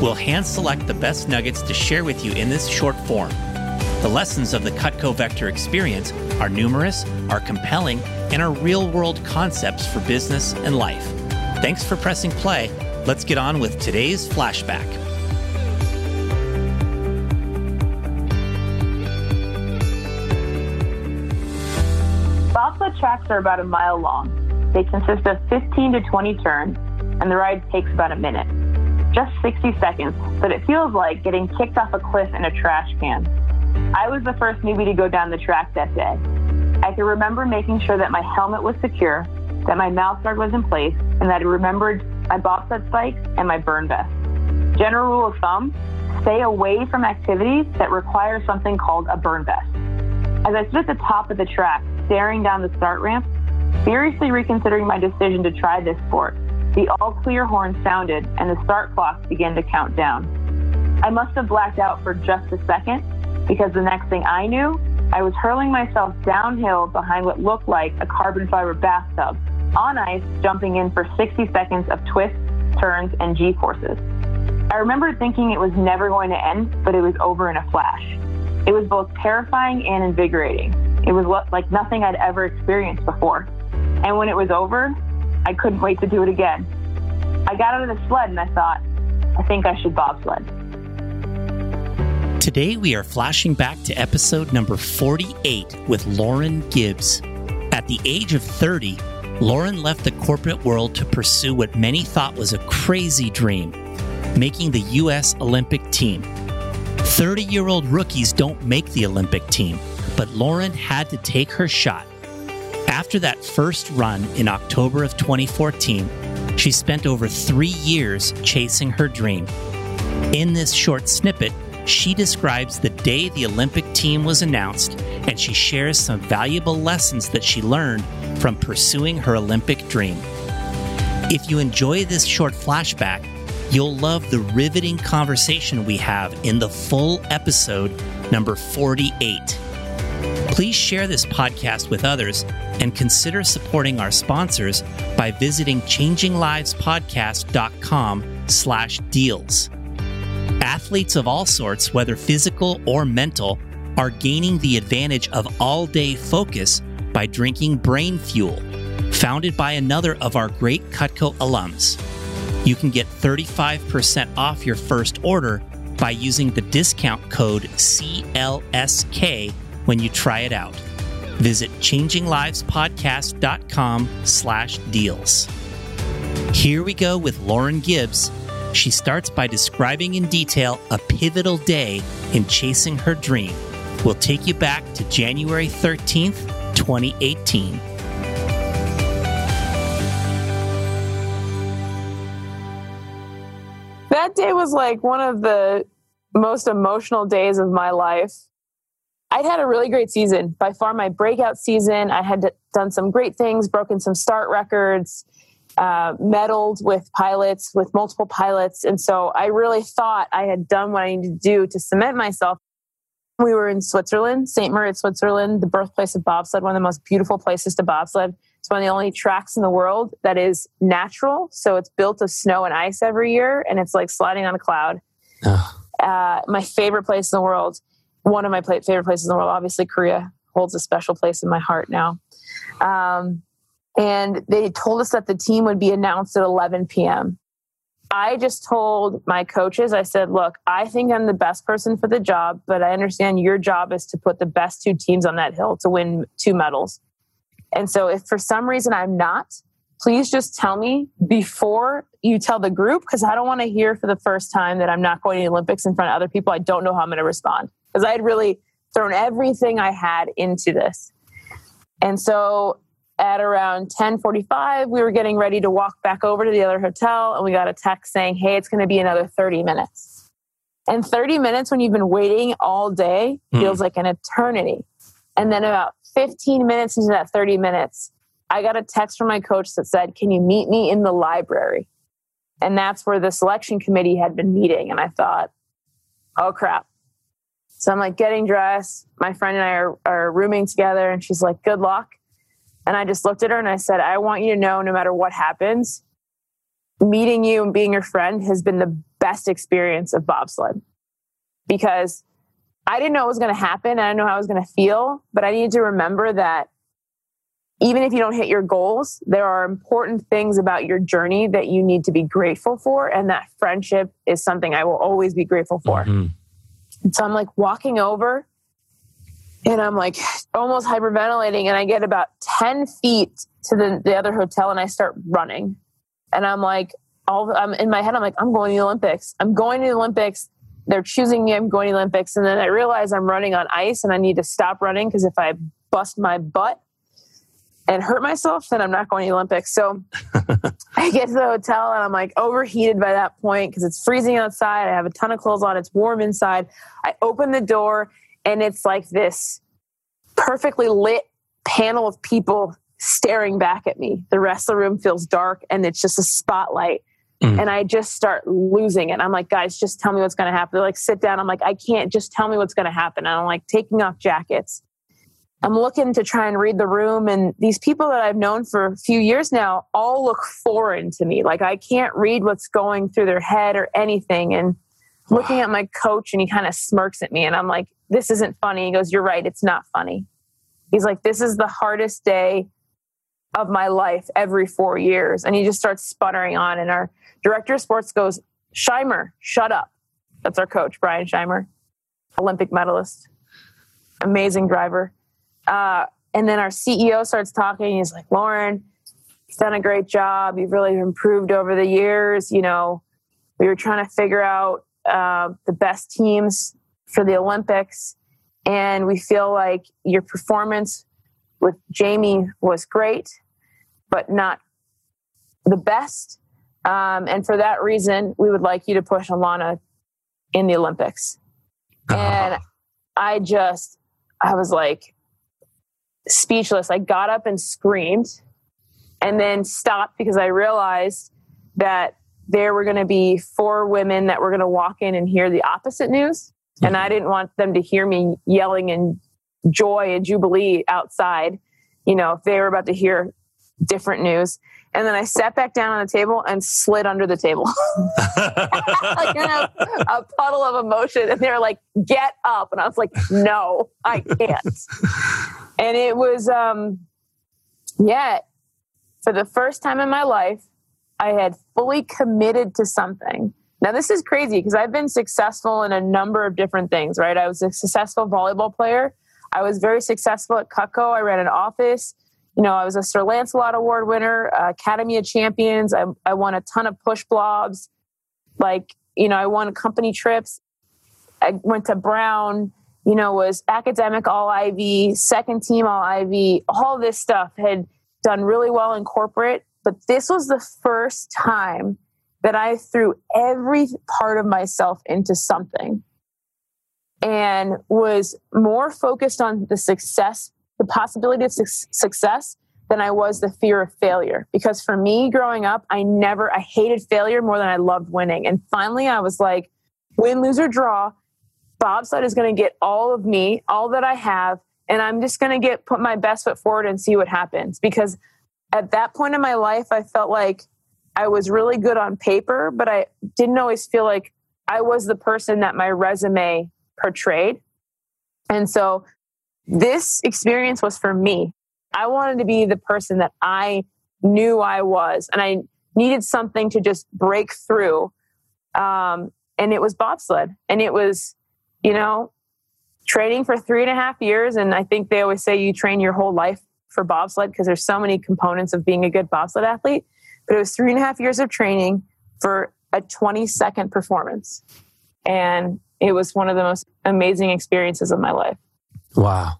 We'll hand select the best nuggets to share with you in this short form. The lessons of the Cutco Vector experience are numerous, are compelling, and are real world concepts for business and life. Thanks for pressing play. Let's get on with today's flashback. Bobsled tracks are about a mile long. They consist of 15 to 20 turns, and the ride takes about a minute just 60 seconds, but it feels like getting kicked off a cliff in a trash can. I was the first newbie to go down the track that day. I can remember making sure that my helmet was secure, that my mouth guard was in place, and that I remembered my bobsled spikes and my burn vest. General rule of thumb, stay away from activities that require something called a burn vest. As I stood at the top of the track, staring down the start ramp, seriously reconsidering my decision to try this sport, the all clear horn sounded and the start clock began to count down. I must have blacked out for just a second because the next thing I knew, I was hurling myself downhill behind what looked like a carbon fiber bathtub on ice, jumping in for 60 seconds of twists, turns, and G forces. I remember thinking it was never going to end, but it was over in a flash. It was both terrifying and invigorating. It was like nothing I'd ever experienced before. And when it was over, I couldn't wait to do it again. I got out of the sled and I thought, I think I should bobsled. Today we are flashing back to episode number 48 with Lauren Gibbs. At the age of 30, Lauren left the corporate world to pursue what many thought was a crazy dream making the U.S. Olympic team. 30 year old rookies don't make the Olympic team, but Lauren had to take her shot after that first run in October of 2014, she spent over three years chasing her dream. In this short snippet, she describes the day the Olympic team was announced and she shares some valuable lessons that she learned from pursuing her Olympic dream. If you enjoy this short flashback, you'll love the riveting conversation we have in the full episode number 48. Please share this podcast with others and consider supporting our sponsors by visiting changinglivespodcast.com slash deals. Athletes of all sorts, whether physical or mental, are gaining the advantage of all-day focus by drinking Brain Fuel, founded by another of our great Cutco alums. You can get 35% off your first order by using the discount code CLSK when you try it out. Visit changinglivespodcast.com slash deals. Here we go with Lauren Gibbs. She starts by describing in detail a pivotal day in chasing her dream. We'll take you back to January 13th, 2018. That day was like one of the most emotional days of my life. I'd had a really great season, by far my breakout season. I had done some great things, broken some start records, uh, medaled with pilots, with multiple pilots. And so I really thought I had done what I needed to do to cement myself. We were in Switzerland, St. Moritz, Switzerland, the birthplace of bobsled, one of the most beautiful places to bobsled. It's one of the only tracks in the world that is natural. So it's built of snow and ice every year, and it's like sliding on a cloud. Uh, my favorite place in the world one of my favorite places in the world. Obviously, Korea holds a special place in my heart now. Um, and they told us that the team would be announced at 11 p.m. I just told my coaches, I said, look, I think I'm the best person for the job, but I understand your job is to put the best two teams on that hill to win two medals. And so if for some reason I'm not, please just tell me before you tell the group, because I don't want to hear for the first time that I'm not going to the Olympics in front of other people. I don't know how I'm going to respond because I had really thrown everything I had into this. And so at around 10:45, we were getting ready to walk back over to the other hotel and we got a text saying, "Hey, it's going to be another 30 minutes." And 30 minutes when you've been waiting all day Hmm. feels like an eternity. And then about 15 minutes into that 30 minutes, I got a text from my coach that said, Can you meet me in the library? And that's where the selection committee had been meeting. And I thought, Oh crap. So I'm like getting dressed. My friend and I are, are rooming together, and she's like, Good luck. And I just looked at her and I said, I want you to know no matter what happens, meeting you and being your friend has been the best experience of bobsled because I didn't know what was going to happen. I didn't know how I was going to feel, but I needed to remember that even if you don't hit your goals, there are important things about your journey that you need to be grateful for. And that friendship is something I will always be grateful for. Mhm. And so I'm like walking over and I'm like almost hyperventilating. And I get about 10 feet to the, the other hotel and I start running. And I'm like, all, I'm in my head, I'm like, I'm going to the Olympics. I'm going to the Olympics. They're choosing me. I'm going to the Olympics. And then I realize I'm running on ice and I need to stop running because if I bust my butt and hurt myself, then I'm not going to the Olympics. So I get to the hotel and I'm like overheated by that point because it's freezing outside. I have a ton of clothes on. It's warm inside. I open the door and it's like this perfectly lit panel of people staring back at me. The rest of the room feels dark and it's just a spotlight. Mm. And I just start losing it. I'm like, guys, just tell me what's going to happen. They're like, sit down. I'm like, I can't. Just tell me what's going to happen. And I'm like taking off jackets. I'm looking to try and read the room, and these people that I've known for a few years now all look foreign to me. Like I can't read what's going through their head or anything. And looking at my coach, and he kind of smirks at me, and I'm like, "This isn't funny." He goes, "You're right. It's not funny." He's like, "This is the hardest day of my life every four years," and he just starts sputtering on. And our director of sports goes, "Shimer, shut up." That's our coach, Brian Shimer, Olympic medalist, amazing driver. Uh, and then our CEO starts talking. He's like, Lauren, you've done a great job. You've really improved over the years. You know, we were trying to figure out uh, the best teams for the Olympics. And we feel like your performance with Jamie was great, but not the best. Um, and for that reason, we would like you to push Elana in the Olympics. And I just, I was like speechless. I got up and screamed and then stopped because I realized that there were going to be four women that were going to walk in and hear the opposite news. And I mm-hmm. didn't want them to hear me yelling in joy and jubilee outside, you know, if they were about to hear different news. And then I sat back down on the table and slid under the table. like in a, a puddle of emotion. And they were like, get up. And I was like, no, I can't. and it was, um, yeah, for the first time in my life, I had fully committed to something. Now, this is crazy because I've been successful in a number of different things, right? I was a successful volleyball player. I was very successful at Cutco. I ran an office. You know, I was a Sir Lancelot Award winner, uh, Academy of Champions. I, I won a ton of push blobs. Like, you know, I won company trips. I went to Brown, you know, was academic all Ivy, second team all Ivy. All this stuff had done really well in corporate. But this was the first time that I threw every part of myself into something and was more focused on the success, the possibility of su- success than I was the fear of failure. Because for me growing up, I never, I hated failure more than I loved winning. And finally, I was like, win, lose, or draw, bobsled is going to get all of me, all that I have. And I'm just going to get, put my best foot forward and see what happens. Because at that point in my life, I felt like I was really good on paper, but I didn't always feel like I was the person that my resume portrayed. And so this experience was for me. I wanted to be the person that I knew I was, and I needed something to just break through. Um, and it was bobsled, and it was, you know, training for three and a half years. And I think they always say you train your whole life for bobsled because there's so many components of being a good bobsled athlete. But it was three and a half years of training for a 20 second performance. And it was one of the most amazing experiences of my life. Wow.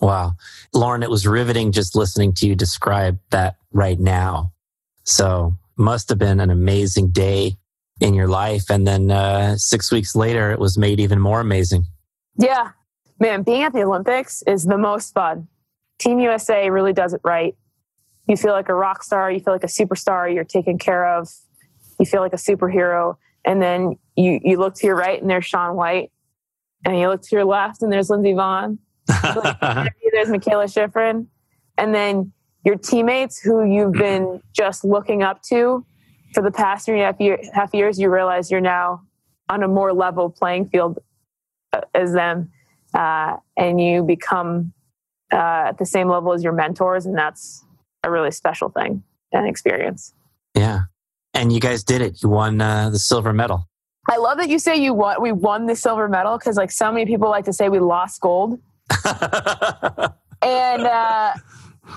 Wow. Lauren, it was riveting just listening to you describe that right now. So must have been an amazing day. in your life. And then uh, six weeks later, it was made even more amazing. Yeah. Man, being at the Olympics is the most fun. Team USA really does it right. You feel like a rock star, you feel like a superstar, you're taken care of, you feel like a superhero. And then you, you look to your right and there's Shaun White, and you look to your left and there's Lindsey There's Mikaela Shiffrin, and then your teammates who you've been just looking up to for the past three and a half, year, half years, you realize you're now on a more level playing field uh, as them, uh, and you become uh, at the same level as your mentors, and that's a really special thing and experience. Yeah, and you guys did it. You won uh, the silver medal. I love that you say you won. We won the silver medal because, like, so many people like to say we lost gold. and uh,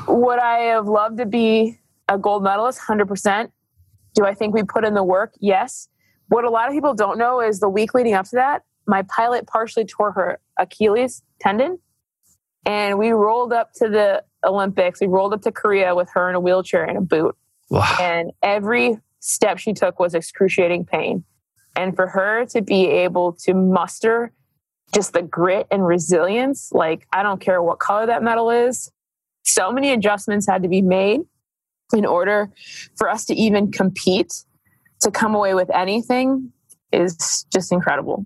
would I have loved to be a gold medalist? Hundred percent. Do I think we put in the work? Yes. What a lot of people don't know is the week leading up to that, my pilot partially tore her Achilles tendon. And we rolled up to the Olympics. We rolled up to Korea with her in a wheelchair and a boot. Wow. And every step she took was excruciating pain. And for her to be able to muster just the grit and resilience, like I don't care what color that medal is, so many adjustments had to be made in order for us to even compete to come away with anything is just incredible.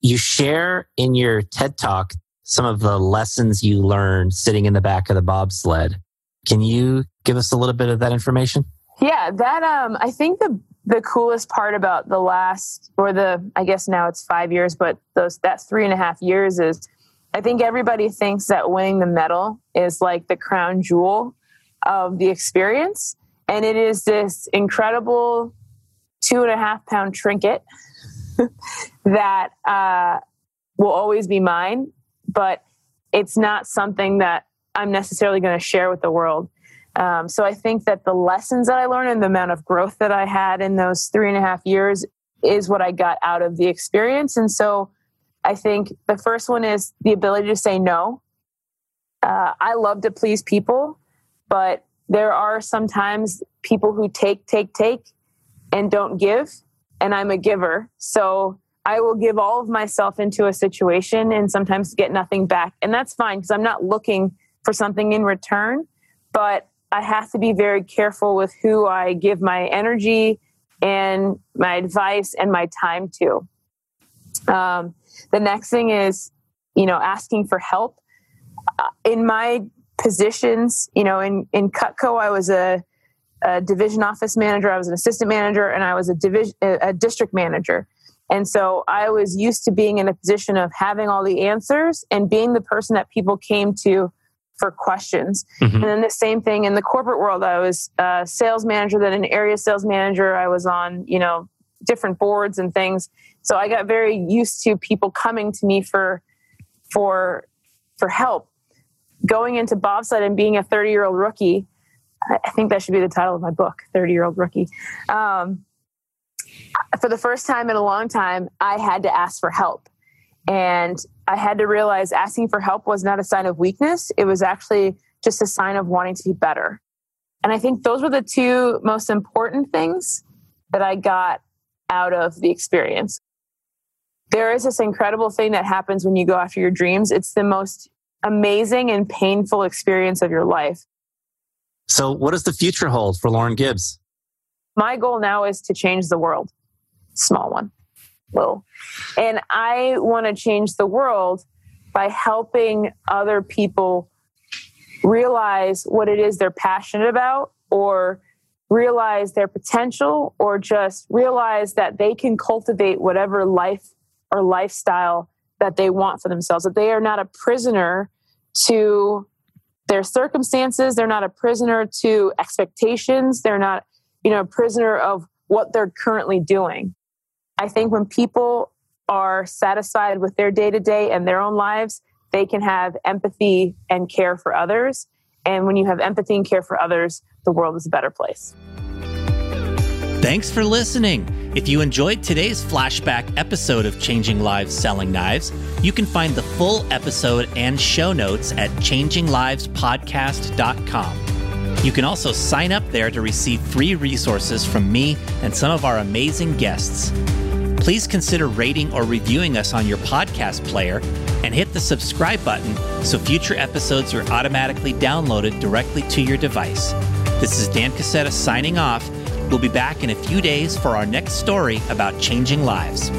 You share in your TED talk some of the lessons you learned sitting in the back of the bobsled. Can you give us a little bit of that information? Yeah, that um I think the the coolest part about the last or the I guess now it's five years, but those that three and a half years is I think everybody thinks that winning the medal is like the crown jewel of the experience. And it is this incredible two and a half pound trinket that uh, will always be mine, but it's not something that I'm necessarily going to share with the world. Um, so I think that the lessons that I learned and the amount of growth that I had in those three and a half years is what I got out of the experience. And so I think the first one is the ability to say no. Uh, I love to please people, but there are sometimes people who take, take, take and don't give. And I'm a giver. So I will give all of myself into a situation and sometimes get nothing back. And that's fine because I'm not looking for something in return. But I have to be very careful with who I give my energy and my advice and my time to. Um, the next thing is, you know, asking for help. Uh, in my positions, you know, in, in Cutco, I was a, a division office manager, I was an assistant manager, and I was a division, a district manager. And so I was used to being in a position of having all the answers and being the person that people came to for questions. Mm-hmm. And then the same thing in the corporate world. I was a sales manager, then an area sales manager. I was on, you know, different boards and things. So I got very used to people coming to me for for for help. Going into bobsled and being a 30 year old rookie, I think that should be the title of my book, 30 year old rookie. Um, for the first time in a long time, I had to ask for help. And I had to realize asking for help was not a sign of weakness. It was actually just a sign of wanting to be better. And I think those were the two most important things that I got out of the experience. There is this incredible thing that happens when you go after your dreams. It's the most amazing and painful experience of your life. So, what does the future hold for Lauren Gibbs? My goal now is to change the world. Small one, And I want to change the world by helping other people realize what it is they're passionate about or realize their potential or just realize that they can cultivate whatever life or lifestyle that they want for themselves, that they are not a prisoner to their circumstances, they're not a prisoner to expectations, they're not, you know, a prisoner of what they're currently doing. I think when people are satisfied with their day to day and their own lives, they can have empathy and care for others. And when you have empathy and care for others, the world is a better place. Thanks for listening. If you enjoyed today's flashback episode of Changing Lives Selling Knives, you can find the full episode and show notes at changinglivespodcast.com. You can also sign up there to receive free resources from me and some of our amazing guests. Please consider rating or reviewing us on your podcast player and hit the subscribe button so future episodes are automatically downloaded directly to your device. This is Dan Casetta signing off. We'll be back in a few days for our next story about changing lives.